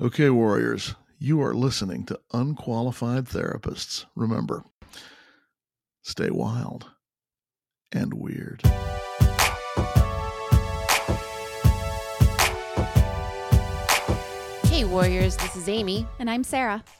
Okay, Warriors, you are listening to Unqualified Therapists. Remember, stay wild and weird. Hey, Warriors, this is Amy. And I'm Sarah.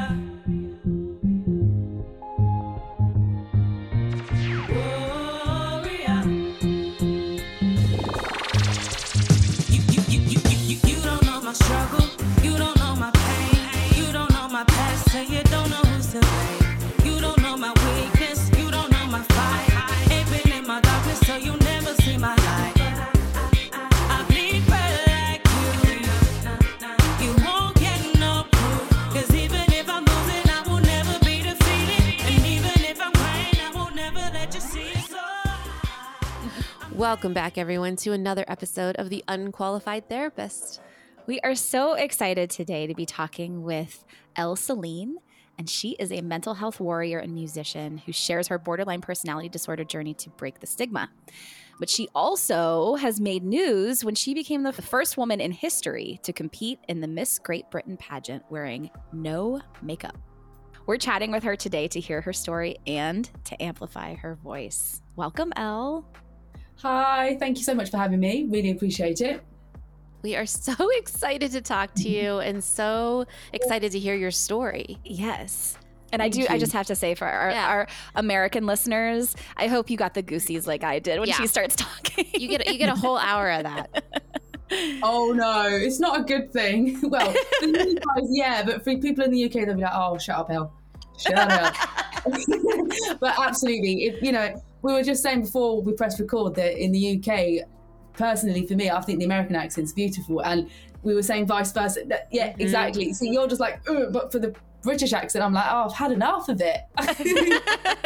Warrior. Welcome back, everyone, to another episode of The Unqualified Therapist. We are so excited today to be talking with Elle Celine. And she is a mental health warrior and musician who shares her borderline personality disorder journey to break the stigma. But she also has made news when she became the first woman in history to compete in the Miss Great Britain pageant wearing no makeup. We're chatting with her today to hear her story and to amplify her voice. Welcome, Elle. Hi, thank you so much for having me. Really appreciate it. We are so excited to talk to you and so excited to hear your story. Yes. And I Thank do. I just have to say for our, Yeah. our American listeners, I hope you got the goosies like I did when Yeah. she starts talking. You get you get a whole hour of that. Oh no, it's not a good thing. Well, for guys, yeah, but for people in the UK, they'll be like, "Oh, shut up, Elle. Shut up." but absolutely, if you know, we were just saying before we pressed record that in the UK, personally for me, I think the American accent's beautiful, and we were saying vice versa. That, yeah, Mhm. exactly. So you're just like, but for the British accent, I'm like, oh, I've had enough of it. I've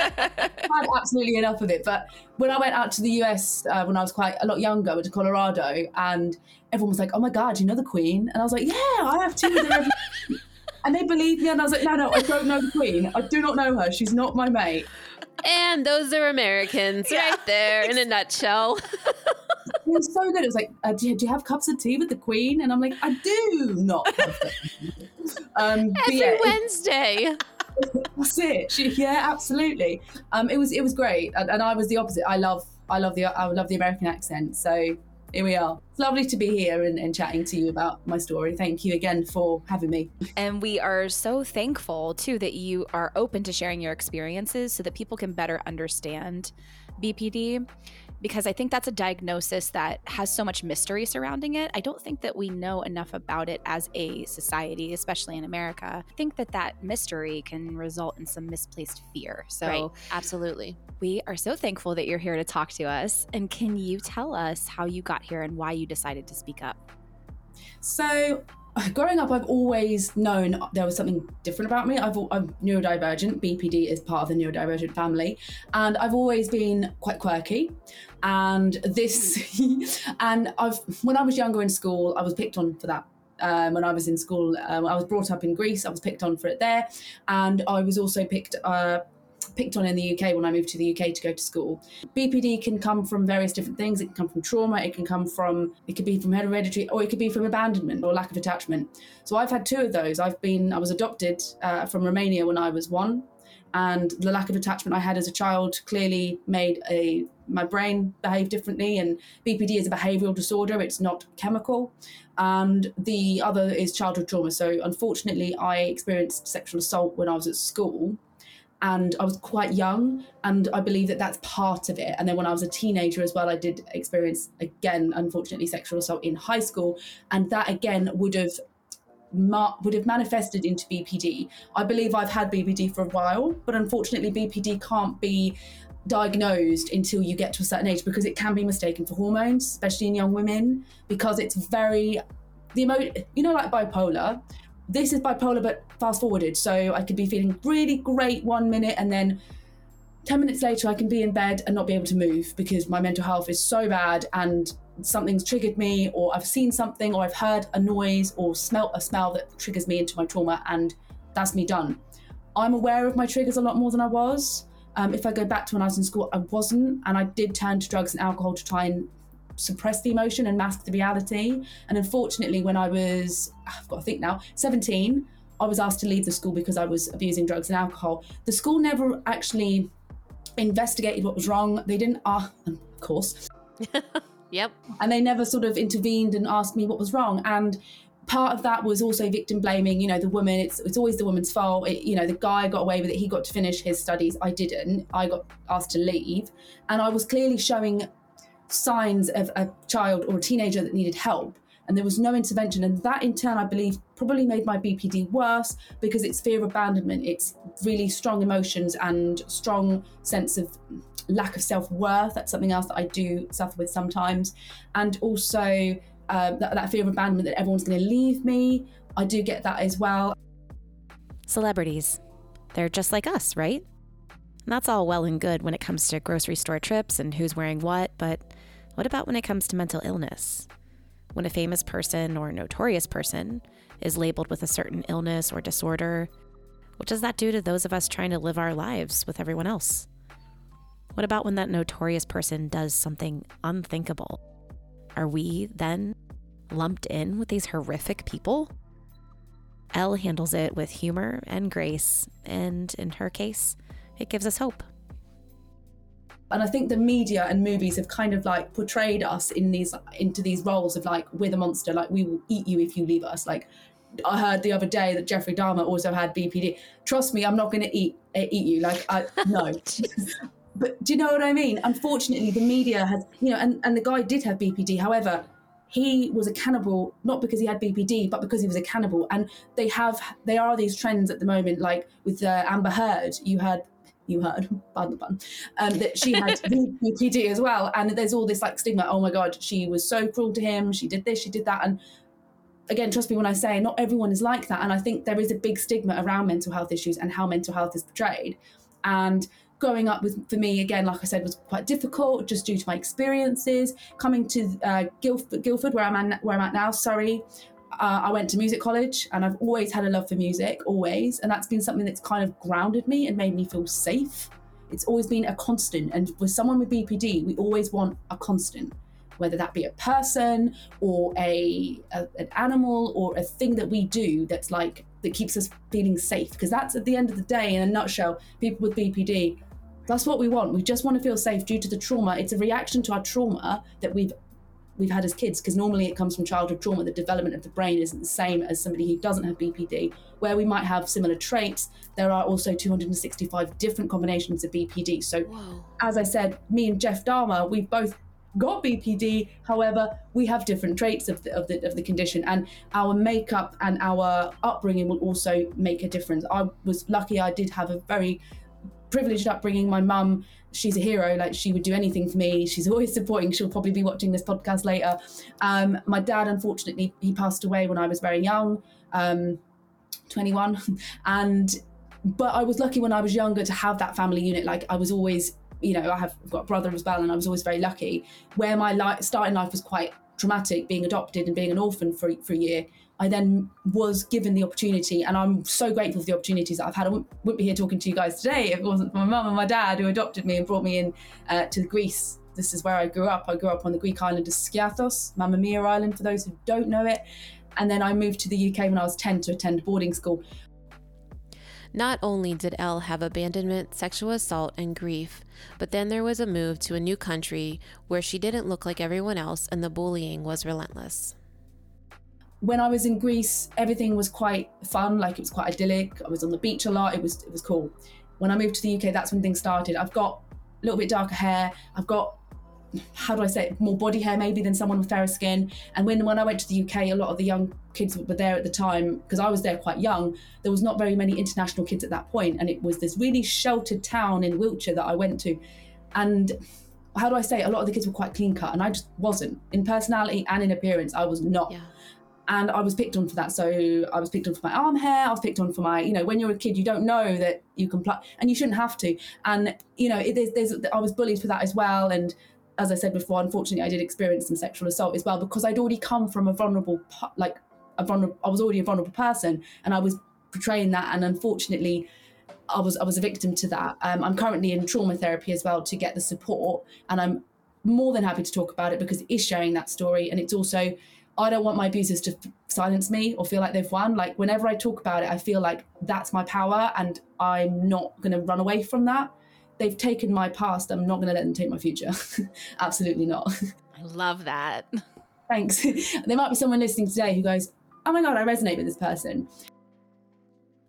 had absolutely enough of it. But when I went out to the US uh, when I was quite a lot younger, I went to Colorado, and everyone was like, "Oh my God, you know the Queen?" And I was like, "Yeah, I have too." They're every-" and they believed me, and I was like, "No, no, I don't know the Queen. I do not know her. She's not my mate." And those are Americans right there in a nutshell. It was so good. It was like, uh, do, you, "Do you have cups of tea with the Queen?" And I'm like, "I do not." um, Every yeah, Wednesday. That's it. She, yeah, absolutely. Um, it was it was great, and, and I was the opposite. I love I love the I love the American accent. So here we are. It's lovely to be here and, and chatting to you about my story. Thank you again for having me. and we are so thankful too that you are open to sharing your experiences so that people can better understand BPD. Because I think that's a diagnosis that has so much mystery surrounding it. I don't think that we know enough about it as a society, especially in America. I think that that mystery can result in some misplaced fear. So, right. Absolutely. We are so thankful that you're here to talk to us. And can you tell us how you got here and why you decided to speak up? So, growing up, I've always known there was something different about me. I've, I'm neurodivergent. BPD is part of the neurodivergent family, and I've always been quite quirky. And this, and I've when I was younger in school, I was picked on for that. Um, when I was in school, um, I was brought up in Greece. I was picked on for it there, and I was also picked. Uh, picked on in the UK when I moved to the UK to go to school. BPD can come from various different things. It can come from trauma, it can come from, it could be from hereditary, or it could be from abandonment or lack of attachment. So I've had two of those. I've been, I was adopted uh, from Romania when I was one. And the lack of attachment I had as a child clearly made a my brain behave differently. And BPD is a behavioural disorder; it's not chemical. And the other is childhood trauma. So unfortunately, I experienced sexual assault when I was at school, and I was quite young, and I believe that that's part of it. And then when I was a teenager as well, I did experience again, unfortunately, sexual assault in high school, and that again would have ma- would have manifested into BPD. I believe I've had BPD for a while, but unfortunately, BPD can't be diagnosed until you get to a certain age because it can be mistaken for hormones, especially in young women, because it's very the emo- you know like bipolar this is bipolar, but fast forwarded. So I could be feeling really great one minute and then 10 minutes later, I can be in bed and not be able to move because my mental health is so bad and something's triggered me, or I've seen something, or I've heard a noise or smelt a smell that triggers me into my trauma, and that's me done. I'm aware of my triggers a lot more than I was. Um, if I go back to when I was in school, I wasn't, and I did turn to drugs and alcohol to try and suppress the emotion and mask the reality. And unfortunately, when I was, I've got to think now, 17, I was asked to leave the school because I was abusing drugs and alcohol. The school never actually investigated what was wrong. They didn't, uh, of course, Yep. and they never sort of intervened and asked me what was wrong. And part of that was also victim blaming. You know, the woman. It's it's always the woman's fault. It, you know, the guy got away with it. He got to finish his studies. I didn't. I got asked to leave, and I was clearly showing signs of a child or a teenager that needed help. And there was no intervention. And that, in turn, I believe, probably made my BPD worse because it's fear of abandonment. It's really strong emotions and strong sense of lack of self worth. That's something else that I do suffer with sometimes. And also uh, that, that fear of abandonment that everyone's going to leave me. I do get that as well. Celebrities. They're just like us, right? And that's all well and good when it comes to grocery store trips and who's wearing what, but what about when it comes to mental illness? When a famous person or notorious person is labeled with a certain illness or disorder, what does that do to those of us trying to live our lives with everyone else? What about when that notorious person does something unthinkable? Are we then lumped in with these horrific people? Elle handles it with humor and grace, and in her case, it gives us hope. And I think the media and movies have kind of like portrayed us in these into these roles of like we're the monster, like we will eat you if you leave us. Like I heard the other day that Jeffrey Dahmer also had BPD. Trust me, I'm not going to eat uh, eat you. Like I no. but do you know what I mean? Unfortunately, the media has you know, and and the guy did have BPD. However. He was a cannibal, not because he had BPD, but because he was a cannibal. And they have, they are these trends at the moment, like with uh, Amber Heard. You heard you heard, pardon the pun, um, that she had BPD as well. And there's all this like stigma. Oh my God, she was so cruel to him. She did this, she did that. And again, trust me when I say not everyone is like that. And I think there is a big stigma around mental health issues and how mental health is portrayed. And growing up with for me again like i said was quite difficult just due to my experiences coming to uh, guildford, guildford where i'm at, where i'm at now surrey uh, I went to music college and I've always had a love for music, always. And that's been something that's kind of grounded me and made me feel safe. It's always been a constant. And with someone with BPD, we always want a constant, whether that be a person or a, a an animal or a thing that we do that's like, that keeps us feeling safe. Because that's at the end of the day, in a nutshell, people with BPD, that's what we want. We just want to feel safe due to the trauma. It's a reaction to our trauma that we've we've had as kids because normally it comes from childhood trauma the development of the brain isn't the same as somebody who doesn't have bpd where we might have similar traits there are also 265 different combinations of bpd so Whoa. as i said me and jeff dahmer we've both got bpd however we have different traits of the, of the of the condition and our makeup and our upbringing will also make a difference i was lucky i did have a very privileged upbringing. My mum, she's a hero. Like she would do anything for me. She's always supporting. She'll probably be watching this podcast later. Um, my dad, unfortunately, he passed away when I was very young, um, 21, and but I was lucky when I was younger to have that family unit. Like I was always, you know, I have got a brother as well, and I was always very lucky. Where my life, starting life was quite traumatic, being adopted and being an orphan for for a year. I then was given the opportunity, and I'm so grateful for the opportunities that I've had. I wouldn't, be here talking to you guys today if it wasn't for my mum and my dad who adopted me and brought me in uh, to Greece. This is where I grew up. I grew up on the Greek island of Skiathos, Mamma Mia Island, for those who don't know it. And then I moved to the UK when I was 10 to attend boarding school. Not only did Elle have abandonment, sexual assault, and grief, but then there was a move to a new country where she didn't look like everyone else and the bullying was relentless. When I was in Greece, everything was quite fun. Like it was quite idyllic. I was on the beach a lot. It was it was cool. When I moved to the UK, that's when things started. I've got a little bit darker hair. I've got how do I say it? More body hair maybe than someone with fairer skin. And when when I went to the UK, a lot of the young kids were there at the time because I was there quite young. There was not very many international kids at that point, and it was this really sheltered town in Wiltshire that I went to, and how do I say? it? A lot of the kids were quite clean cut, and I just wasn't in personality and in appearance. I was not Yeah. And I was picked on for that. So I was picked on for my arm hair. I was picked on for my, you know, when you're a kid, you don't know that you can pluck, and you shouldn't have to. And you know, it, there's, there's, I was bullied for that as well. And as I said before, unfortunately, I did experience some sexual assault as well because I'd already come from a vulnerable, like a vulnerable. I was already a vulnerable person, and I was portraying that. And unfortunately, I was I was a victim to that. Um, I'm currently in trauma therapy as well to get the support, and I'm more than happy to talk about it because it is sharing that story, and it's also I don't want my abusers to f- silence me or feel like they've won. Like whenever I talk about it, I feel like that's my power and I'm not going to run away from that. They've taken my past. I'm not going to let them take my future. Absolutely not. I love that. Thanks. there might be someone listening today who goes, oh my God, I resonate with this person.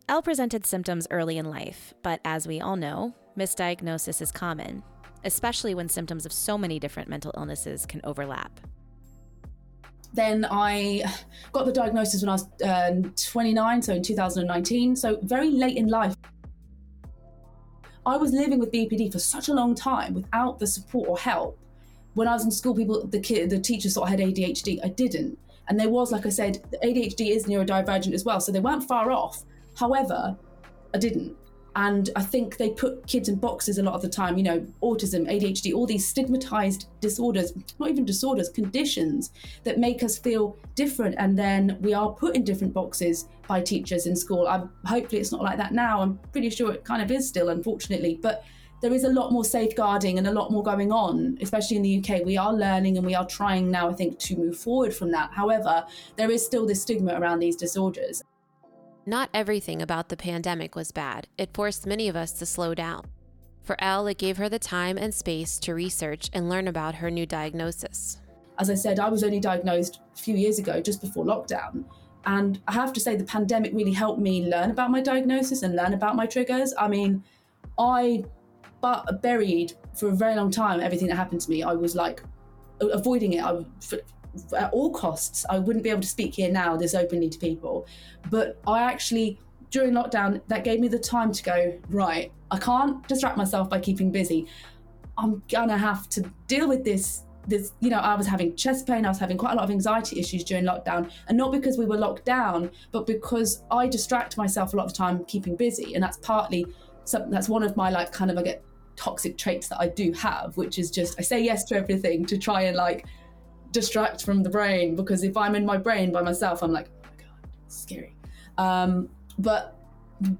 Elle presented symptoms early in life, but as we all know, misdiagnosis is common, especially when symptoms of so many different mental illnesses can overlap. Then I got the diagnosis when I was uh, 29, so in 2019, so very late in life. I was living with BPD for such a long time without the support or help. When I was in school, people, the kid, the teachers thought I had ADHD. I didn't, and there was, like I said, ADHD is neurodivergent as well, so they weren't far off. However, I didn't. And I think they put kids in boxes a lot of the time, you know, autism, ADHD, all these stigmatized disorders, not even disorders, conditions that make us feel different. And then we are put in different boxes by teachers in school. I'm, hopefully it's not like that now. I'm pretty sure it kind of is still, unfortunately. But there is a lot more safeguarding and a lot more going on, especially in the UK. We are learning and we are trying now, I think, to move forward from that. However, there is still this stigma around these disorders. Not everything about the pandemic was bad. It forced many of us to slow down. For Elle, it gave her the time and space to research and learn about her new diagnosis. As I said, I was only diagnosed a few years ago, just before lockdown. And I have to say, the pandemic really helped me learn about my diagnosis and learn about my triggers. I mean, I but buried for a very long time everything that happened to me. I was like avoiding it. I at all costs. I wouldn't be able to speak here now this openly to people. But I actually, during lockdown, that gave me the time to go, right, I can't distract myself by keeping busy. I'm gonna have to deal with this. This, you know, I was having chest pain, I was having quite a lot of anxiety issues during lockdown, and not because we were locked down, but because I distract myself a lot of the time keeping busy, and that's partly something that's one of my like kind of I get toxic traits that I do have, which is just I say yes to everything to try and like distract from the brain because if I'm in my brain by myself, I'm like, oh my god, scary. Um, but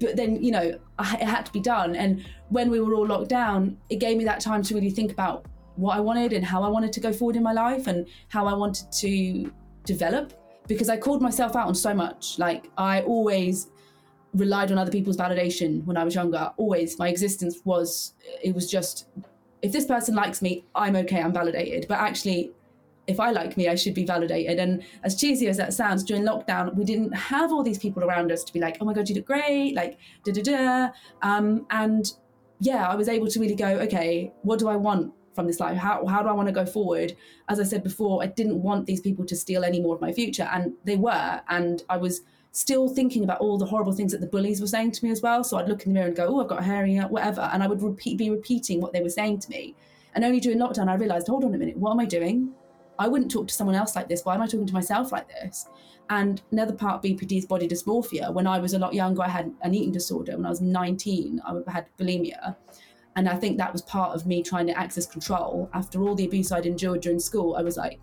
but then you know I, it had to be done, and when we were all locked down, it gave me that time to really think about what I wanted and how I wanted to go forward in my life and how I wanted to develop because I called myself out on so much. Like I always relied on other people's validation when I was younger. Always, my existence was it was just if this person likes me, I'm okay, I'm validated. But actually, if I like me, I should be validated. And as cheesy as that sounds, during lockdown, we didn't have all these people around us to be like, oh my God, you look great, like, da da da. Um, and yeah, I was able to really go, okay, what do I want from this life? How, how do I want to go forward? As I said before, I didn't want these people to steal any more of my future. And they were. And I was still thinking about all the horrible things that the bullies were saying to me as well. So I'd look in the mirror and go, oh, I've got a hairy, whatever. And I would repeat, be repeating what they were saying to me. And only during lockdown, I realized, hold on a minute, what am I doing? I wouldn't talk to someone else like this. Why am I talking to myself like this? And another part of BPD is body dysmorphia. When I was a lot younger, I had an eating disorder. When I was 19, I had bulimia. And I think that was part of me trying to access control. After all the abuse I'd endured during school, I was like,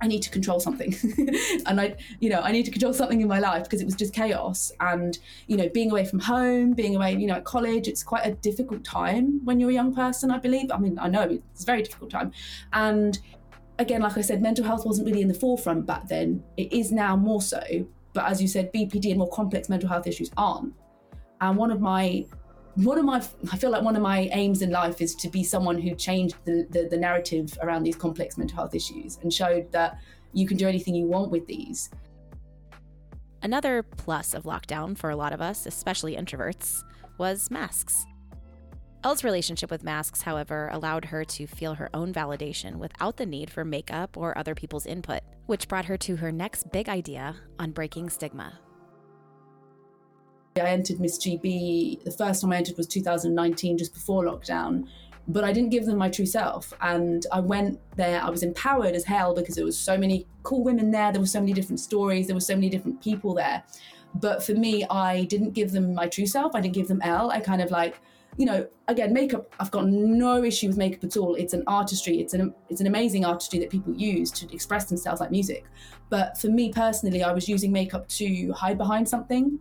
I need to control something. and I, you know, I need to control something in my life because it was just chaos. And, you know, being away from home, being away, you know, at college, it's quite a difficult time when you're a young person, I believe. I mean, I know it's a very difficult time. And again, like I said, mental health wasn't really in the forefront back then. It is now more so. But as you said, BPD and more complex mental health issues aren't. And one of my one of my I feel like one of my aims in life is to be someone who changed the, the, the narrative around these complex mental health issues and showed that you can do anything you want with these. Another plus of lockdown for a lot of us, especially introverts, was masks. Elle's relationship with masks, however, allowed her to feel her own validation without the need for makeup or other people's input, which brought her to her next big idea on breaking stigma. I entered Miss GB, the first time I entered was 2019, just before lockdown. but I didn't give them my true self. And I went there, I was empowered as hell because there was so many cool women there, there were so many different stories, there were so many different people there. But for me, I didn't give them my true self. I didn't give them Elle. I kind of like, you know, again, makeup. I've got no issue with makeup at all. It's an artistry. It's an it's an amazing artistry that people use to express themselves like music. But for me personally, I was using makeup to hide behind something.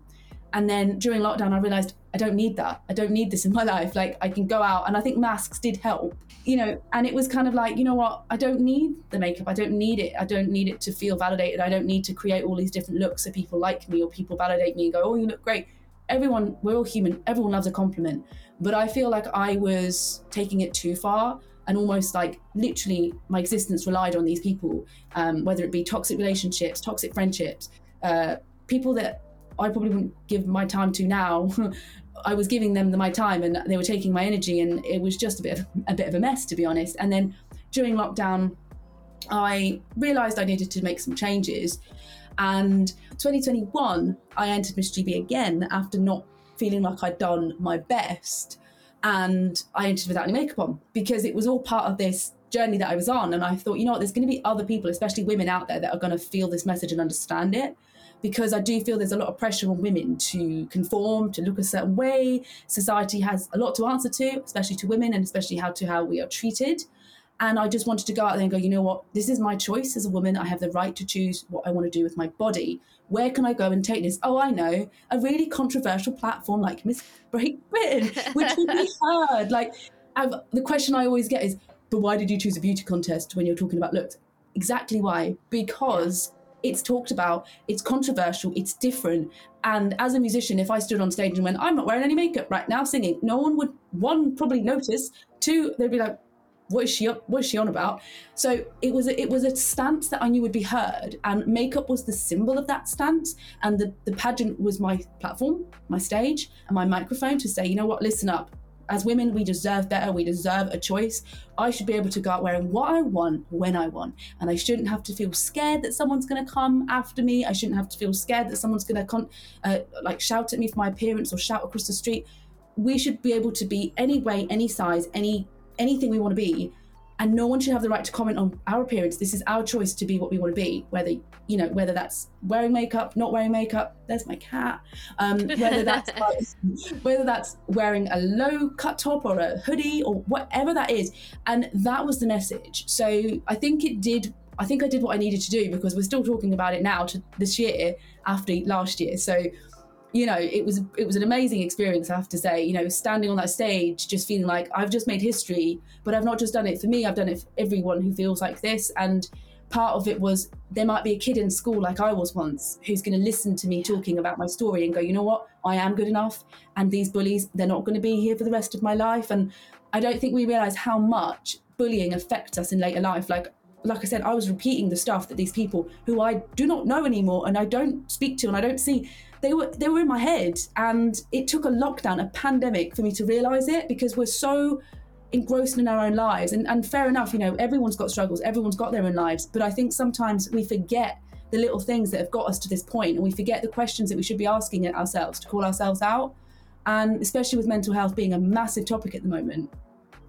And then during lockdown, I realized I don't need that. I don't need this in my life. Like I can go out, and I think masks did help, you know. And it was kind of like, you know what? I don't need the makeup. I don't need it. I don't need it to feel validated. I don't need to create all these different looks so people like me or people validate me and go, oh, you look great. Everyone, we're all human. Everyone loves a compliment. But I feel like I was taking it too far and almost like literally my existence relied on these people, um, whether it be toxic relationships, toxic friendships, uh, people that I probably wouldn't give my time to now. I was giving them my time and they were taking my energy, and it was just a bit of a bit of a mess, to be honest. And then during lockdown, I realised I needed to make some changes. And 2021, I entered Miss GB again after not feeling like I'd done my best. And I entered without any makeup on because it was all part of this journey that I was on. And I thought, you know what, there's going to be other people, especially women out there, that are going to feel this message and understand it because I do feel there's a lot of pressure on women to conform, to look a certain way. Society has a lot to answer to, especially to women and especially how to how we are treated. And I just wanted to go out there and go, you know what, this is my choice as a woman. I have the right to choose what I want to do with my body. Where can I go and take this? Oh, I know, a really controversial platform like Miss Great Britain, which will be heard. Like, I've, the question I always get is, but why did you choose a beauty contest when you're talking about looks? Exactly why. Because it's talked about, it's controversial, it's different. And as a musician, if I stood on stage and went, I'm not wearing any makeup right now singing, no one would, one, probably notice, two, they'd be like, what is she what is she on about so it was a, it was a stance that i knew would be heard and makeup was the symbol of that stance and the, the pageant was my platform my stage and my microphone to say you know what listen up as women, we deserve better. We deserve a choice. I should be able to go out wearing what I want when I want. And I shouldn't have to feel scared that someone's going to come after me. I shouldn't have to feel scared that someone's going to con- uh, like shout at me for my appearance or shout across the street. We should be able to be any way, any size, any anything we want to be and no one should have the right to comment on our appearance. This is our choice to be what we want to be whether you know whether that's wearing makeup not wearing makeup there's my cat um, whether that's whether that's wearing a low cut top or a hoodie or whatever that is. And that was the message. So i think it did i think i did what i needed to do because we're still talking about it now to this year after last year. So you know it was it was an amazing experience i have to say. You know standing on that stage just feeling like i've just made history but i've not just done it for me i've done it for everyone who feels like this. And part of it was there might be a kid in school like i was once who's going to listen to me talking about my story and go you know what? I am good enough and these bullies they're not going to be here for the rest of my life. And i don't think we realize how much bullying affects us in later life. Like like I said, I was repeating the stuff that these people who I do not know anymore and I don't speak to and I don't see they were they were in my head. And it took a lockdown a pandemic for me to realize it because we're so engrossed in our own lives. And, and fair enough you know everyone's got struggles everyone's got their own lives. But i think sometimes we forget the little things that have got us to this point and we forget the questions that we should be asking ourselves to call ourselves out. And especially with mental health being a massive topic at the moment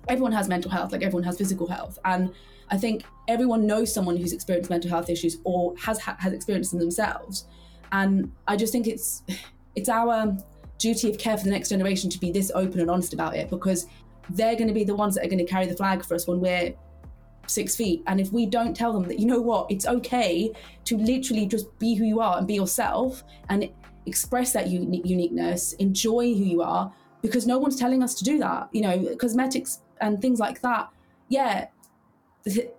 everyone has mental health like everyone has physical health. And i think everyone knows someone who's experienced mental health issues or has has experienced them themselves and I just think it's it's our duty of care for the next generation to be this open and honest about it because they're going to be the ones that are going to carry the flag for us when we're six feet. And if we don't tell them that, you know what, it's okay to literally just be who you are and be yourself and express that uni- uniqueness, enjoy who you are, because no one's telling us to do that. You know, cosmetics and things like that, yeah,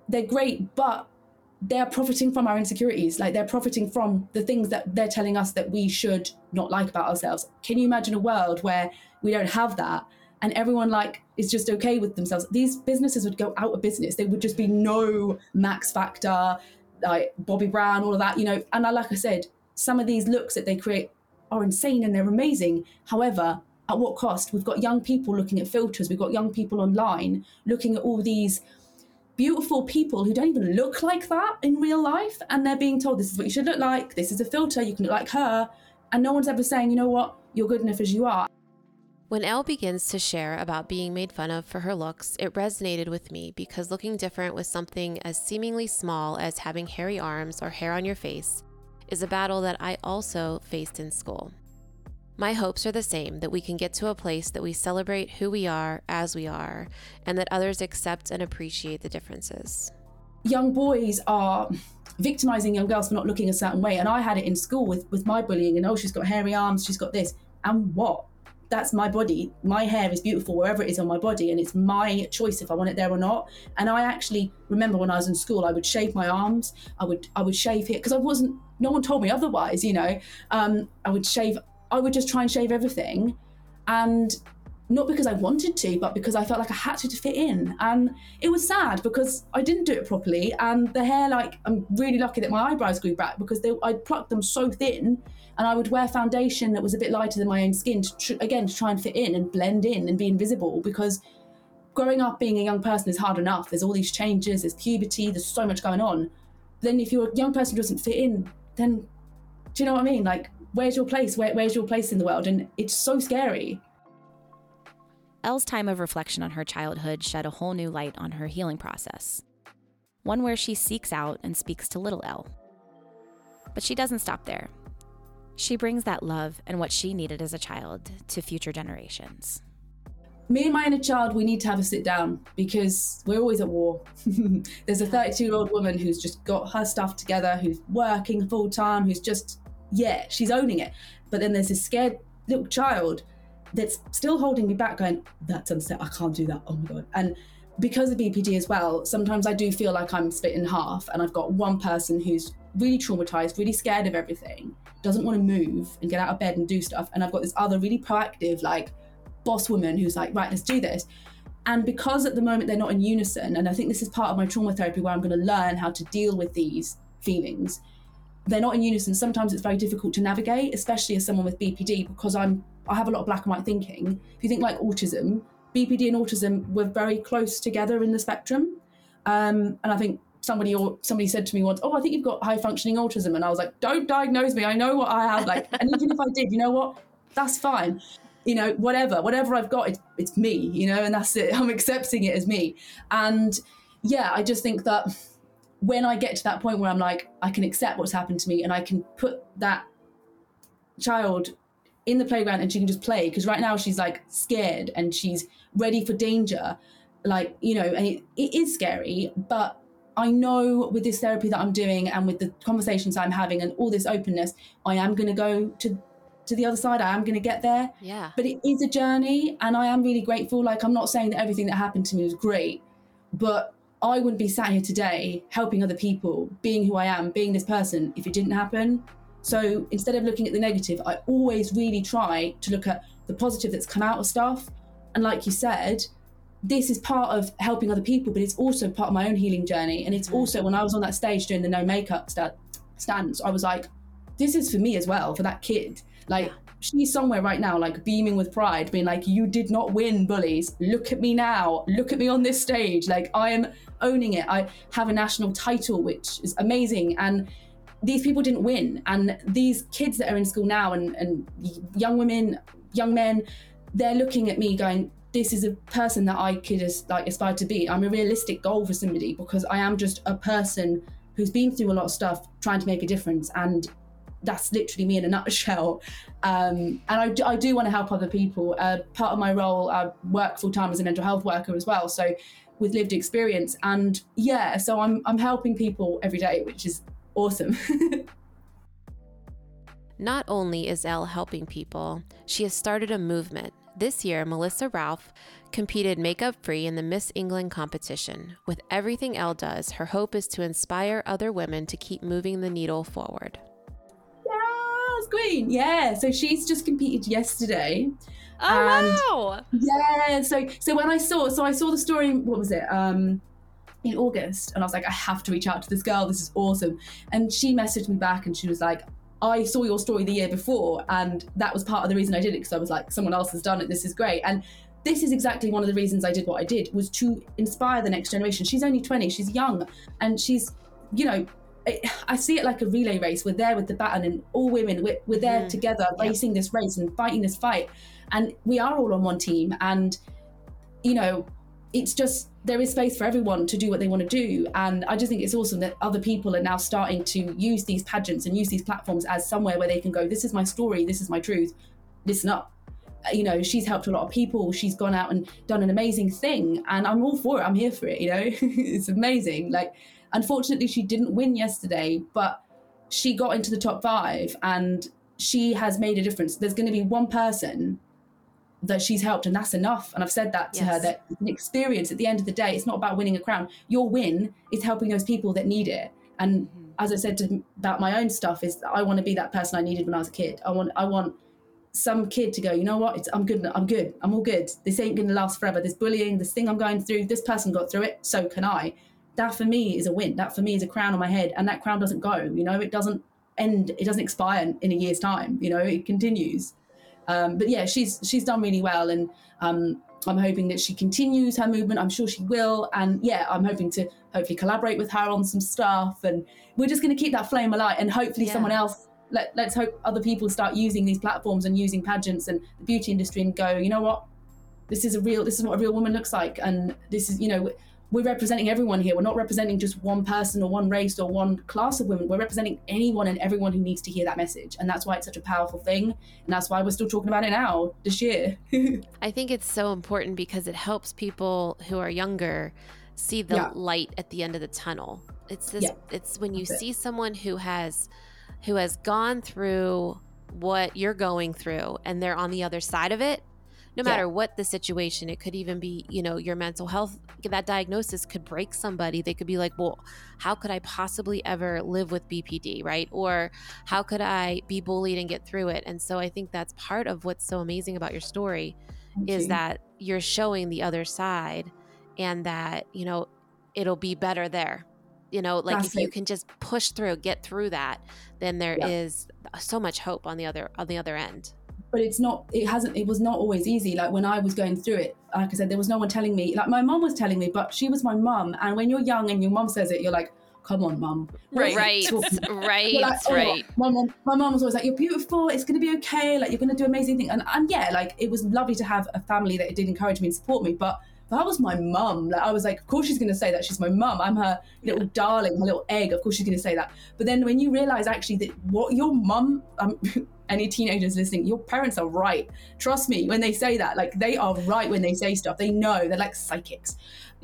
they're great, but they're profiting from our insecurities. Like they're profiting from the things that they're telling us that we should not like about ourselves. Can you imagine a world where we don't have that and everyone like is just okay with themselves? These businesses would go out of business. There would just be no max factor like Bobbi Brown all of that you know? And like i said some of these looks that they create are insane and they're amazing. However at what cost? We've got young people looking at filters. We've got young people online looking at all these beautiful people who don't even look like that in real life and they're being told this is what you should look like. This is a filter. You can look like her. And no one's ever saying you know what? You're good enough as you are. When Elle begins to share about being made fun of for her looks, it resonated with me because looking different with something as seemingly small as having hairy arms or hair on your face is a battle that I also faced in school. My hopes are the same that we can get to a place that we celebrate who we are as we are, and that others accept and appreciate the differences. young boys are victimizing young girls for not looking a certain way and i had it in school with with my bullying and oh she's got hairy arms she's got this. And what? That's my body. My hair is beautiful wherever it is on my body and it's my choice if i want it there or not. And i actually remember when i was in school i would shave my arms. I would i would shave here because i wasn't no one told me otherwise you know. Um, i would shave i would just try and shave everything and not because I wanted to, but because I felt like I had to, to fit in. And it was sad because I didn't do it properly. And the hair, like, I'm really lucky that my eyebrows grew back because they, I plucked them so thin. And I would wear foundation that was a bit lighter than my own skin, to tr- again, to try and fit in and blend in and be invisible. Because growing up being a young person is hard enough. There's all these changes, there's puberty, there's so much going on. Then if you're a young person who doesn't fit in, then do you know what I mean? Like, where's your place? Where, where's your place in the world? And it's so scary. Elle's time of reflection on her childhood shed a whole new light on her healing process. One where she seeks out and speaks to little Elle. But she doesn't stop there. She brings that love and what she needed as a child to future generations. me and my inner child, we need to have a sit down because we're always at war. There's a 32 year old woman who's just got her stuff together, who's working full time, who's just, yeah, she's owning it. But then there's this scared little child that's still holding me back, going, that's unsafe. I can't do that. Oh my God. And because of BPD as well, sometimes I do feel like I'm split in half and I've got one person who's really traumatized, really scared of everything, doesn't want to move and get out of bed and do stuff. And I've got this other really proactive, like, boss woman who's like, right, let's do this. And because at the moment they're not in unison, and I think this is part of my trauma therapy where I'm going to learn how to deal with these feelings, they're not in unison. Sometimes it's very difficult to navigate, especially as someone with BPD, because I'm I have a lot of black and white thinking. If you think like autism, BPD and autism were very close together in the spectrum. Um, and I think somebody or somebody said to me once, "Oh, I think you've got high functioning autism," and I was like, "Don't diagnose me. I know what I have." Like, and even if I did, you know what? That's fine. You know, whatever, whatever I've got, it's, it's me. You know, and that's it. I'm accepting it as me. And yeah, I just think that when I get to that point where I'm like, I can accept what's happened to me, and I can put that child in the playground and she can just play. Because right now she's like scared and she's ready for danger. Like you know and it, it is scary but i know with this therapy that i'm doing and with the conversations i'm having and all this openness i am going to go to to the other side. I am going to get there. Yeah. but it is a journey and i am really grateful. Like i'm not saying that everything that happened to me was great but i wouldn't be sat here today helping other people being who i am being this person if it didn't happen. So instead of looking at the negative i always really try to look at the positive that's come out of stuff. And like you said this is part of helping other people but it's also part of my own healing journey. And it's mm. also when i was on that stage doing the no makeup sta- stance i was like this is for me as well for that kid. Like she's somewhere right now like beaming with pride being like you did not win bullies. Look at me now. Look at me on this stage. Like i am owning it. I have a national title which is amazing. And these people didn't win. And these kids that are in school now and, and young women young men they're looking at me going this is a person that i could like aspire to be. I'm a realistic goal for somebody because i am just a person who's been through a lot of stuff trying to make a difference. And that's literally me in a nutshell um, and I do, I do want to help other people uh, part of my role i work full-time as a mental health worker as well so with lived experience and yeah so i'm, I'm helping people every day which is awesome Not only is Elle helping people, she has started a movement. This year, Melissa Raouf competed makeup free in the Miss England competition. With everything Elle does, her hope is to inspire other women to keep moving the needle forward. Queen yeah so she's just competed yesterday Oh, wow. Yeah. So so when I saw so I saw the story. What was it? Um, in August, and I was like, I have to reach out to this girl. This is awesome. And she messaged me back, and she was like. I saw your story the year before, and that was part of the reason I did it because I was like, someone else has done it. This is great. And this is exactly one of the reasons I did what I did was to inspire the next generation. She's only 20, she's young, and she's, you know, I, I see it like a relay race. We're there with the baton, and all women, we're, we're there Mhm. together, Yep. racing this race and fighting this fight. And we are all on one team. And, you know, it's just there is space for everyone to do what they want to do. And I just think it's awesome that other people are now starting to use these pageants and use these platforms as somewhere where they can go, this is my story, this is my truth, listen up. Uh, You know, she's helped a lot of people. She's gone out and done an amazing thing. And I'm all for it. I'm here for it. You know, it's amazing. Like, unfortunately, she didn't win yesterday, but she got into the top five and she has made a difference. There's going to be one person that she's helped, and that's enough. And I've said that to her that an experience at the end of the day, it's not about winning a crown. Your win is helping those people that need it. And mm-hmm. as I said to, about my own stuff, is I want to be that person I needed when I was a kid. I want, I want some kid to go, you know what? It's, I'm good. I'm good. I'm all good. This ain't going to last forever. This bullying, this thing I'm going through, this person got through it. So can I. That for me is a win. That for me is a crown on my head. And that crown doesn't go, you know, it doesn't end, it doesn't expire in, in a year's time, you know, it continues. Um, but yeah, she's, she's done really well. And um, I'm hoping that she continues her movement. I'm sure she will. And yeah, I'm hoping to hopefully collaborate with her on some stuff. And we're just going to keep that flame alight and hopefully Yeah. someone else let, let's hope other people start using these platforms and using pageants and the beauty industry and go you know what this is a real this is what a real woman looks like and this is you know we're representing everyone here we're not representing just one person or one race or one class of women we're representing anyone and everyone who needs to hear that message and that's why it's such a powerful thing and that's why we're still talking about it now this year I think it's so important because it helps people who are younger see the Yeah. light at the end of the tunnel. It's this Yeah, it's when you that's it. see someone who has who has gone through what you're going through and they're on the other side of it. No Yeah. matter what the situation, it could even be, you know, your mental health that diagnosis could break somebody. They could be like, "Well, how could I possibly ever live with BPD, right? Or how could I be bullied and get through it?" And so I think that's part of what's so amazing about your story Thank is you. that you're showing the other side and that you know it'll be better there you know like That's if you can just push through get through that then there is Yeah. so much hope on the other on the other end but it's not it hasn't it was not always easy. Like when i was going through it like i said there was no one telling me like my mom was telling me but she was my mum. And when you're young and your mum says it you're like come on are you right. right. like, "Oh, right my mom my mom was always like you're beautiful. It's going to be okay. Like you're going to do amazing things and, and yeah like it was lovely to have a family that did encourage me and support me but that was my mum like i was like of course she's going to say that she's my mum i'm her little darling her little egg of course she's going to say that. But then when you realize actually that what your mum um, any teenagers listening your parents are right. Trust me when they say that like they are right when they say stuff. They know they're like psychics.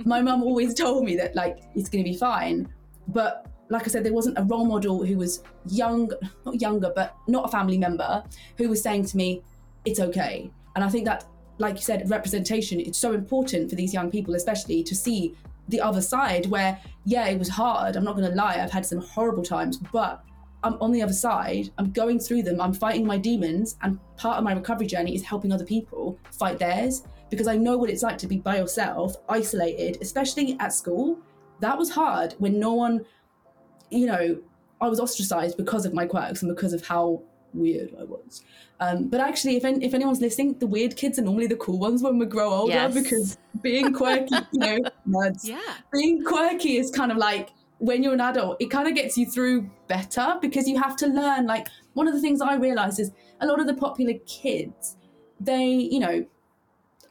My mum always told me that like it's going to be fine but like I said, there wasn't a role model who was young, not younger, but not a family member who was saying to me, it's okay. And I think that, like you said, representation, it's so important for these young people, especially to see the other side where, yeah, it was hard. I'm not going to lie. I've had some horrible times, but I'm on the other side. I'm going through them. I'm fighting my demons. And part of my recovery journey is helping other people fight theirs because I know what it's like to be by yourself, isolated, especially at school. That was hard when no one you know, I was ostracized because of my quirks and because of how weird I was. Um, but actually, if, any, if anyone's listening, the weird kids are normally the cool ones when we grow older Yes. because being quirky, you know, nerds, yeah being quirky is kind of like when you're an adult, it kind of gets you through better because you have to learn. Like, one of the things I realized is a lot of the popular kids, they, you know,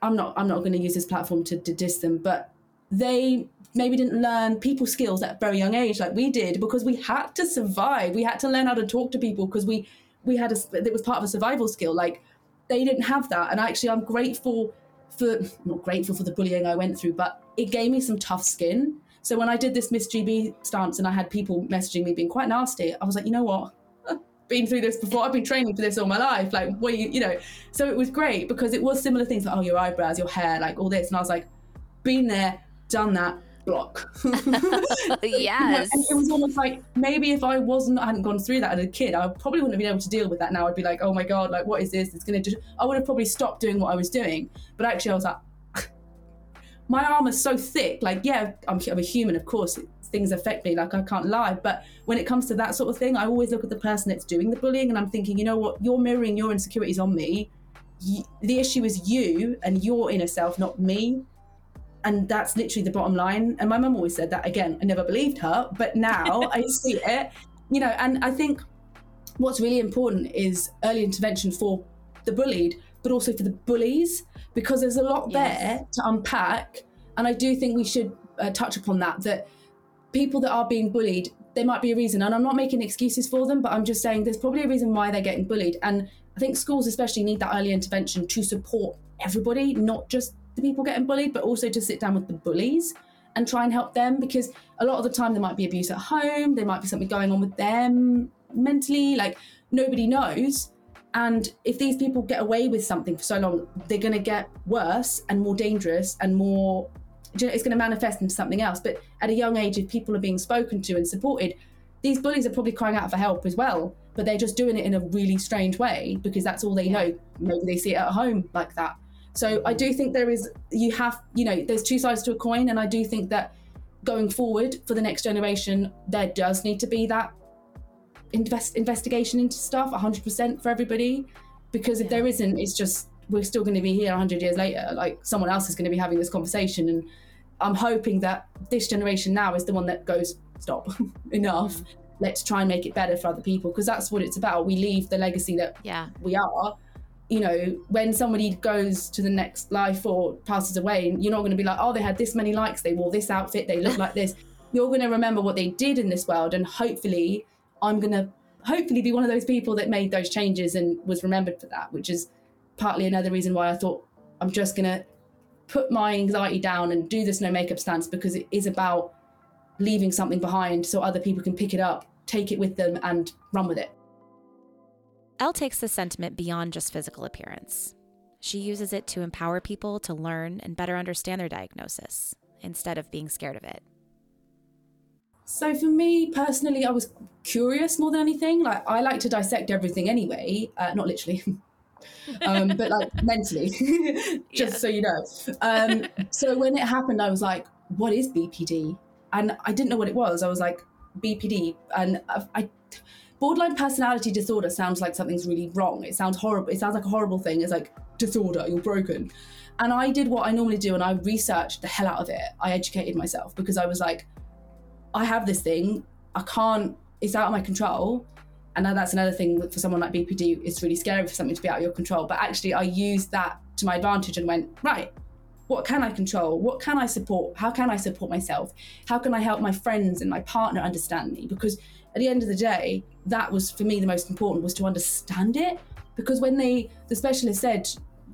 I'm not, I'm not going to use this platform to, to diss them, but they maybe didn't learn people skills at a very young age like we did because we had to survive. We had to learn how to talk to people because we, we had a, it was part of a survival skill. Like, they didn't have that. And actually, I'm grateful for, not grateful for the bullying I went through, but it gave me some tough skin. So when I did this Miss GB stance and I had people messaging me being quite nasty, I was like, you know what? Been through this before. I've been training for this all my life. Like, what you, you know? So it was great because it was similar things like, oh, your eyebrows, your hair, like all this. And I was like, been there, done that, block. yes And it was almost like maybe if I wasn't, I hadn't gone through that as a kid, I probably wouldn't have been able to deal with that now. I'd be like, oh my God, like, what is this? It's going to just, I would have probably stopped doing what I was doing. But actually, I was like, my arm is so thick. Like, yeah, I'm, I'm a human, of course. Things affect me, like, I can't lie. But when it comes to that sort of thing, I always look at the person that's doing the bullying and I'm thinking, you know what? You're mirroring your insecurities on me. The issue is you and your inner self, not me. And that's literally the bottom line. And my mum always said that again. I never believed her, but now I see it. You know, and I think what's really important is early intervention for the bullied, but also for the bullies, because there's a lot Yes. there to unpack. And I do think we should uh, touch upon that. That people that are being bullied, there might be a reason, and I'm not making excuses for them, but I'm just saying there's probably a reason why they're getting bullied. And I think schools especially need that early intervention to support everybody, not just the people getting bullied, but also to sit down with the bullies and try and help them because a lot of the time there might be abuse at home, there might be something going on with them mentally, like nobody knows. And if these people get away with something for so long, they're going to get worse and more dangerous and more. you know, It's going to manifest into something else. But at a young age, if people are being spoken to and supported, these bullies are probably crying out for help as well. But they're just doing it in a really strange way because that's all they know. Maybe they see it at home like that. So I do think there is, you have, you know, there's two sides to a coin. And I do think that going forward for the next generation, there does need to be that invest, investigation into stuff 100% for everybody. Because if there isn't, it's just, we're still going to be here 100 years later. Like someone else is going to be having this conversation. And I'm hoping that this generation now is the one that goes, stop, enough. Mm. Let's try and make it better for other people. Because that's what it's about. We leave the legacy that Yeah. we are you know when somebody goes to the next life or passes away you're not going to be like oh they had this many likes they wore this outfit they look like this. You're going to remember what they did in this world and hopefully i'm going to hopefully be one of those people that made those changes and was remembered for that which is partly another reason why i thought i'm just going to put my anxiety down and do this no makeup stance because it is about leaving something behind so other people can pick it up take it with them and run with it Elle takes the sentiment beyond just physical appearance. She uses it to empower people to learn and better understand their diagnosis instead of being scared of it. So for me personally, I was curious more than anything. Like I like to dissect everything anyway, uh, not literally, um, but like mentally, just so you know. Um, so when it happened, I was like, "What is BPD?" And I didn't know what it was. I was like, "BPD," and I, I borderline personality disorder sounds like something's really wrong. It sounds horrible. It sounds like a horrible thing. It's like disorder. You're broken. And I did what I normally do, and I researched the hell out of it. I educated myself because I was like, I have this thing. I can't. It's out of my control. And that's another thing for someone like BPD. It's really scary for something to be out of your control. But actually, I used that to my advantage and went right. What can I control? What can I support? How can I support myself? How can I help my friends and my partner understand me? Because at the end of the day, that was for me the most important was to understand it. Because when they, the specialist said,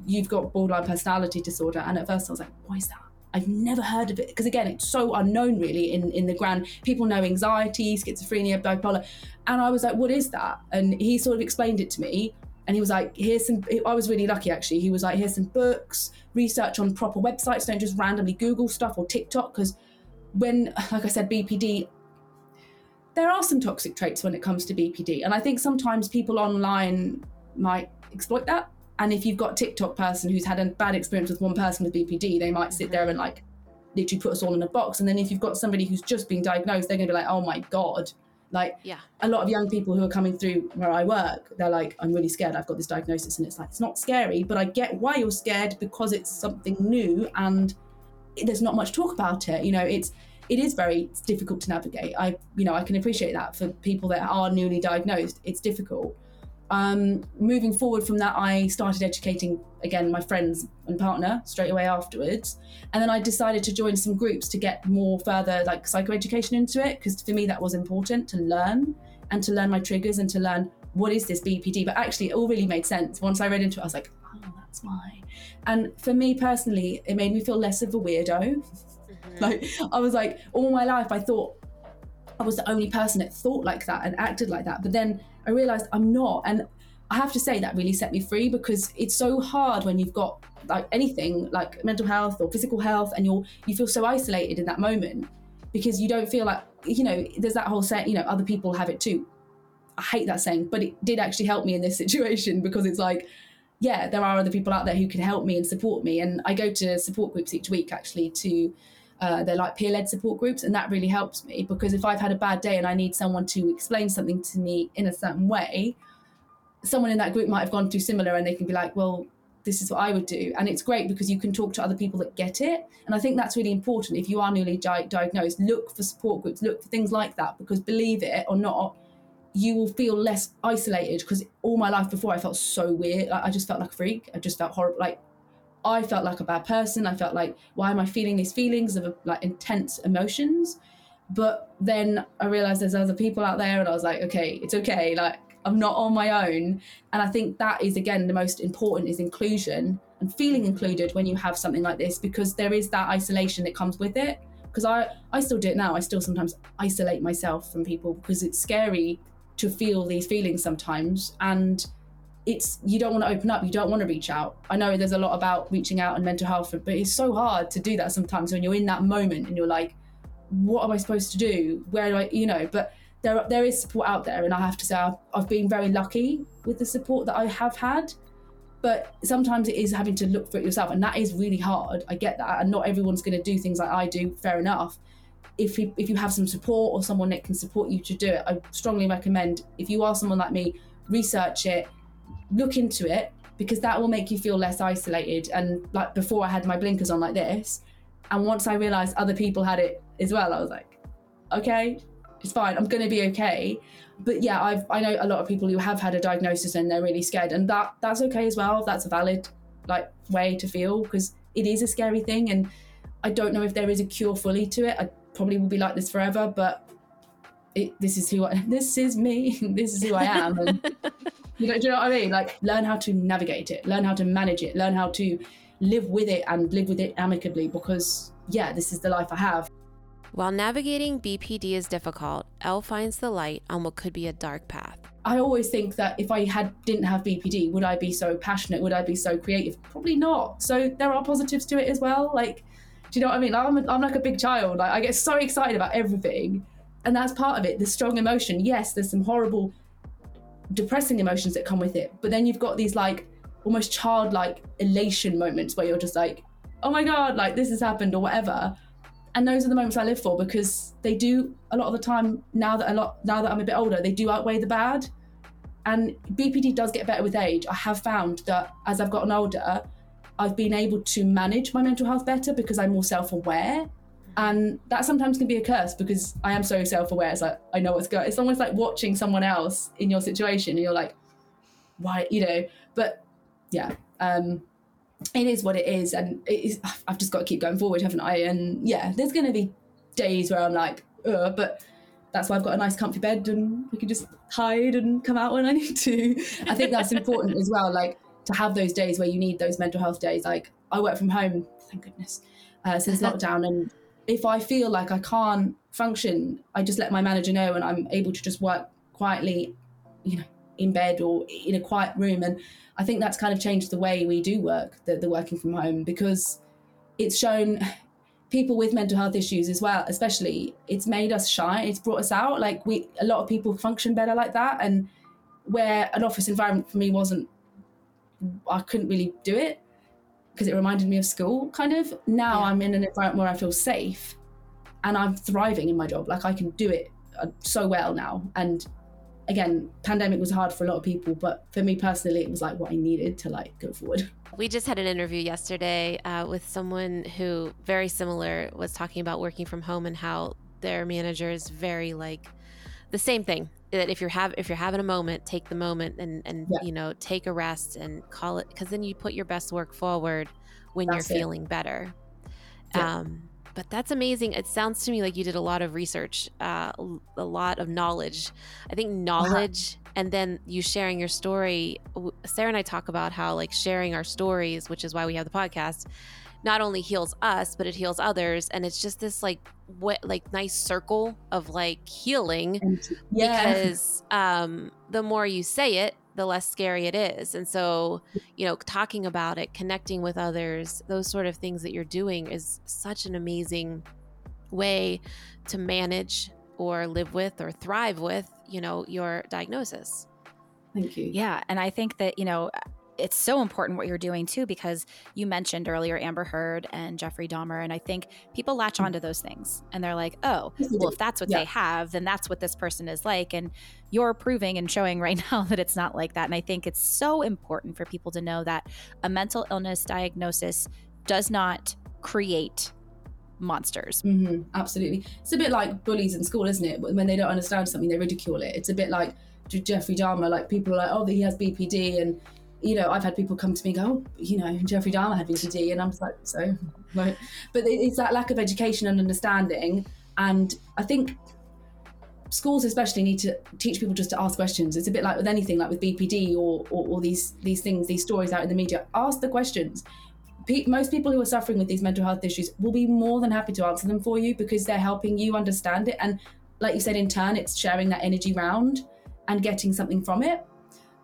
you've got borderline personality disorder, and at first I was like, what is that? I've never heard of it because again, it's so unknown really in in the grand. People know anxiety, schizophrenia, bipolar, and I was like, "What is that?" And he sort of explained it to me, and he was like, "Here's some." I was really lucky actually. He was like, "Here's some books, research on proper websites. Don't just randomly Google stuff or TikTok because when, like I said, BPD." There are some toxic traits when it comes to BPD, and I think sometimes people online might exploit that and if you've got a TikTok person who's had a bad experience with one person with BPD, they might sit there and like literally put us all in a box. And then if you've got somebody who's just been diagnosed, they're going to be like, oh my God. Like Yeah. a lot of young people who are coming through where I work, they're like, I'm really scared. I've got this diagnosis. And it's like, it's not scary, but I get why you're scared because it's something new and there's not much talk about it. You know, it's, it is very difficult to navigate. I, you know, I can appreciate that for people that are newly diagnosed. It's difficult um, moving forward from that, I started educating again my friends and partner straight away afterwards, and then I decided to join some groups to get more further like psychoeducation into it because for me that was important to learn and to learn my triggers and to learn what is this BPD. But actually, it all really made sense once I read into it. I was like, oh, that's why. And for me personally, it made me feel less of a weirdo. like I was like, all my life I thought I was the only person that thought like that and acted like that. But then I realized I'm not. And I have to say that really set me free because it's so hard when you've got like anything like mental health or physical health and you're you feel so isolated in that moment because you don't feel like you know there's that whole set you know other people have it too i hate that saying but it did actually help me in this situation because it's like yeah there are other people out there who can help me and support me and i go to support groups each week actually to uh, they're like peer-led support groups and that really helps me because if i've had a bad day and i need someone to explain something to me in a certain way someone in that group might have gone through similar and they can be like well this is what I would do. And it's great because you can talk to other people that get it. And I think that's really important. If you are newly di- diagnosed, look for support groups, look for things like that, because believe it or not, you will feel less isolated. Because all my life before, I felt so weird. Like, I just felt like a freak. I just felt horrible. Like, I felt like a bad person. I felt like, why am I feeling these feelings of like intense emotions? But then I realized there's other people out there, and I was like, okay, it's okay. Like, I'm not on my own. And I think that is again the most important is inclusion and feeling included when you have something like this because there is that isolation that comes with it. Because I, I still do it now. I still sometimes isolate myself from people because it's scary to feel these feelings sometimes. And it's you don't want to open up, you don't want to reach out. I know there's a lot about reaching out and mental health, but it's so hard to do that sometimes when you're in that moment and you're like, what am I supposed to do? Where do I, you know, but there there is support out there, and I have to say I've, I've been very lucky with the support that I have had. But sometimes it is having to look for it yourself, and that is really hard. I get that, and not everyone's going to do things like I do. Fair enough. If you, if you have some support or someone that can support you to do it, I strongly recommend. If you are someone like me, research it, look into it, because that will make you feel less isolated. And like before, I had my blinkers on like this, and once I realized other people had it as well, I was like, okay, it's fine. I'm going to be okay. But yeah, I've I know a lot of people who have had a diagnosis and they're really scared, and that that's okay as well. That's a valid like way to feel because it is a scary thing, and I don't know if there is a cure fully to it. I probably will be like this forever, but it, this is who I this is me. this is who I am. And, you know, do you know what I mean? Like learn how to navigate it, learn how to manage it, learn how to live with it and live with it amicably because yeah, this is the life I have. While navigating BPD is difficult, Elle finds the light on what could be a dark path. I always think that if I had didn't have BPD, would I be so passionate? Would I be so creative? Probably not. So there are positives to it as well. Like, do you know what I mean? I'm, a, I'm like a big child. Like, I get so excited about everything, and that's part of it. The strong emotion. Yes, there's some horrible, depressing emotions that come with it, but then you've got these like almost childlike elation moments where you're just like, oh my god, like this has happened or whatever. And those are the moments I live for because they do a lot of the time now that a lot now that I'm a bit older they do outweigh the bad. And BPD does get better with age. I have found that as I've gotten older I've been able to manage my mental health better because I'm more self-aware and that sometimes can be a curse because I am so self-aware it's like I know what's going it's almost like watching someone else in your situation and you're like why you know but yeah um it is what it is, and it is, I've just got to keep going forward, haven't I? And yeah, there's going to be days where I'm like, Ugh, but that's why I've got a nice comfy bed and we can just hide and come out when I need to. I think that's important as well, like to have those days where you need those mental health days. Like I work from home, thank goodness, uh, since lockdown, and if I feel like I can't function, I just let my manager know, and I'm able to just work quietly, you know, in bed or in a quiet room and I think that's kind of changed the way we do work, the, the working from home, because it's shown people with mental health issues as well, especially, it's made us shine. It's brought us out. Like we, a lot of people function better like that. And where an office environment for me wasn't, I couldn't really do it because it reminded me of school kind of. Now yeah. I'm in an environment where I feel safe and I'm thriving in my job. Like I can do it uh, so well now. And again, pandemic was hard for a lot of people, but for me personally, it was like what I needed to like go forward. We just had an interview yesterday uh, with someone who very similar was talking about working from home and how their manager is very like the same thing that if you're have if you're having a moment, take the moment and and yeah. you know take a rest and call it because then you put your best work forward when That's you're it. feeling better. Yeah. Um, but that's amazing. It sounds to me like you did a lot of research, uh, a lot of knowledge. I think knowledge uh-huh. and then you sharing your story. Sarah and I talk about how like sharing our stories, which is why we have the podcast, not only heals us, but it heals others. And it's just this like what like nice circle of like healing yeah. because um, the more you say it, the less scary it is. And so, you know, talking about it, connecting with others, those sort of things that you're doing is such an amazing way to manage or live with or thrive with, you know, your diagnosis. Thank you. Yeah. And I think that, you know, it's so important what you're doing too because you mentioned earlier Amber Heard and Jeffrey Dahmer and I think people latch onto those things and they're like, "Oh, well if that's what Yeah. they have, then that's what this person is like." And you're proving and showing right now that it's not like that. And I think it's so important for people to know that a mental illness diagnosis does not create monsters. hmm absolutely. It's a bit like bullies in school, isn't it? When they don't understand something, they ridicule it. It's a bit like Jeffrey Dahmer. Like people are like, oh, he has BPD, and you know, I've had people come to me and go, oh, you know, Jeffrey Dahmer had BPD, and I'm just like, so, right. But it's that lack of education and understanding, and I think schools especially need to teach people just to ask questions. It's a bit like with anything, like with BPD or or, or these these things, these stories out in the media. Ask the questions pe- most people who are suffering with these mental health issues will be more than happy to answer them for you because they're helping you understand it. And like you said, in turn, it's sharing that energy round and getting something from it.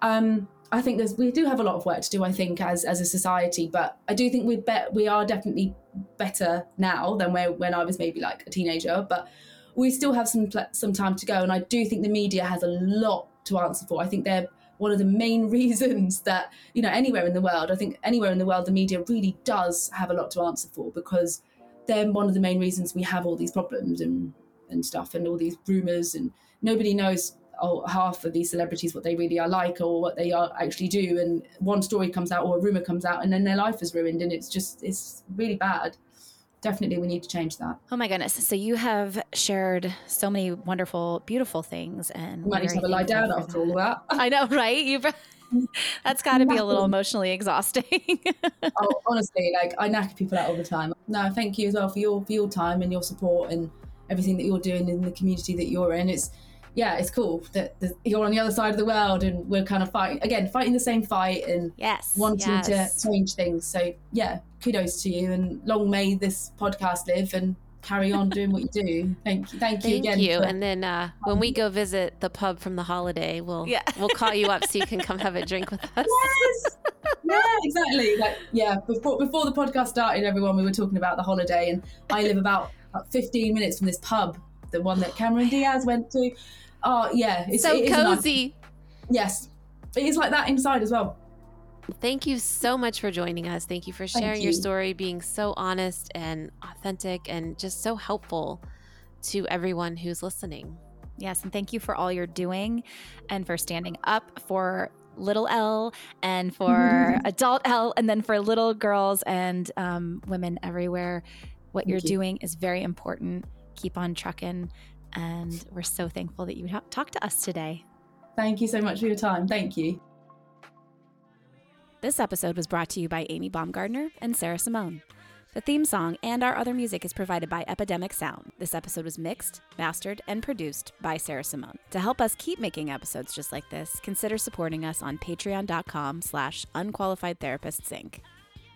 Um, I think there's we do have a lot of work to do. I think as as a society, but I do think we bet we are definitely better now than where when I was maybe like a teenager. But we still have some some time to go, and I do think the media has a lot to answer for. I think they're one of the main reasons that you know anywhere in the world i think anywhere in the world the media really does have a lot to answer for because they're one of the main reasons we have all these problems and and stuff and all these rumors and nobody knows oh, half of these celebrities what they really are like or what they are actually do and one story comes out or a rumor comes out and then their life is ruined and it's just it's really bad definitely we need to change that Oh my goodness. So you have shared so many wonderful, beautiful things and we might need to have a lie down after all of that I know, right? You've that's got to be a little emotionally exhausting. oh, honestly, like I knack people out all the time. No, thank you as well for your for your time and your support and everything that you're doing in the community that you're in. It's yeah, it's cool that, you're on the other side of the world and we're kind of fighting again, fighting the same fight and yes. wanting yes. to change things. So yeah, kudos to you and long may this podcast live and carry on doing what you do. Thank you, thank you Thank again. you. for- And then uh, when we go visit the pub from the holiday, we'll Yeah. we'll call you up so you can come have a drink with us. yes yeah exactly like yeah before before the podcast started everyone we were talking about the holiday and i live about about 15 minutes from this pub the one that cameron diaz went to oh yeah it's so it is a nice- cozy. yes it is like that inside as well Thank you so much for joining us. Thank you for sharing your story, being so honest and authentic, and just so helpful to everyone who's listening. Yes, and thank you for all you're doing and for standing up for little Elle and for adult Elle and then for little girls and um, women everywhere. What you're you. doing is very important. Keep on trucking. And we're so thankful that you ha- talked to us today. thank you so much for your time thank you This episode was brought to you by Amy Baumgardner and Sarah Simone. The theme song and our other music is provided by Epidemic Sound. This episode was mixed, mastered, and produced by Sarah Simone. To help us keep making episodes just like this, consider supporting us on patreon.com slash unqualified therapists inc.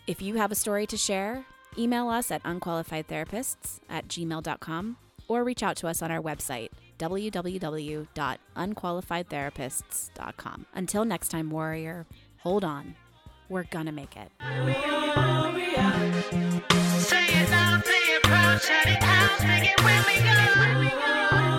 If you have a story to share, email us at unqualifiedtherapists at gmail.com or reach out to us on our website, www.unqualifiedtherapists.com. Until next time, warrior, hold on. We're gonna make it. Say it loud, say it proud, shout it out, make it when we go.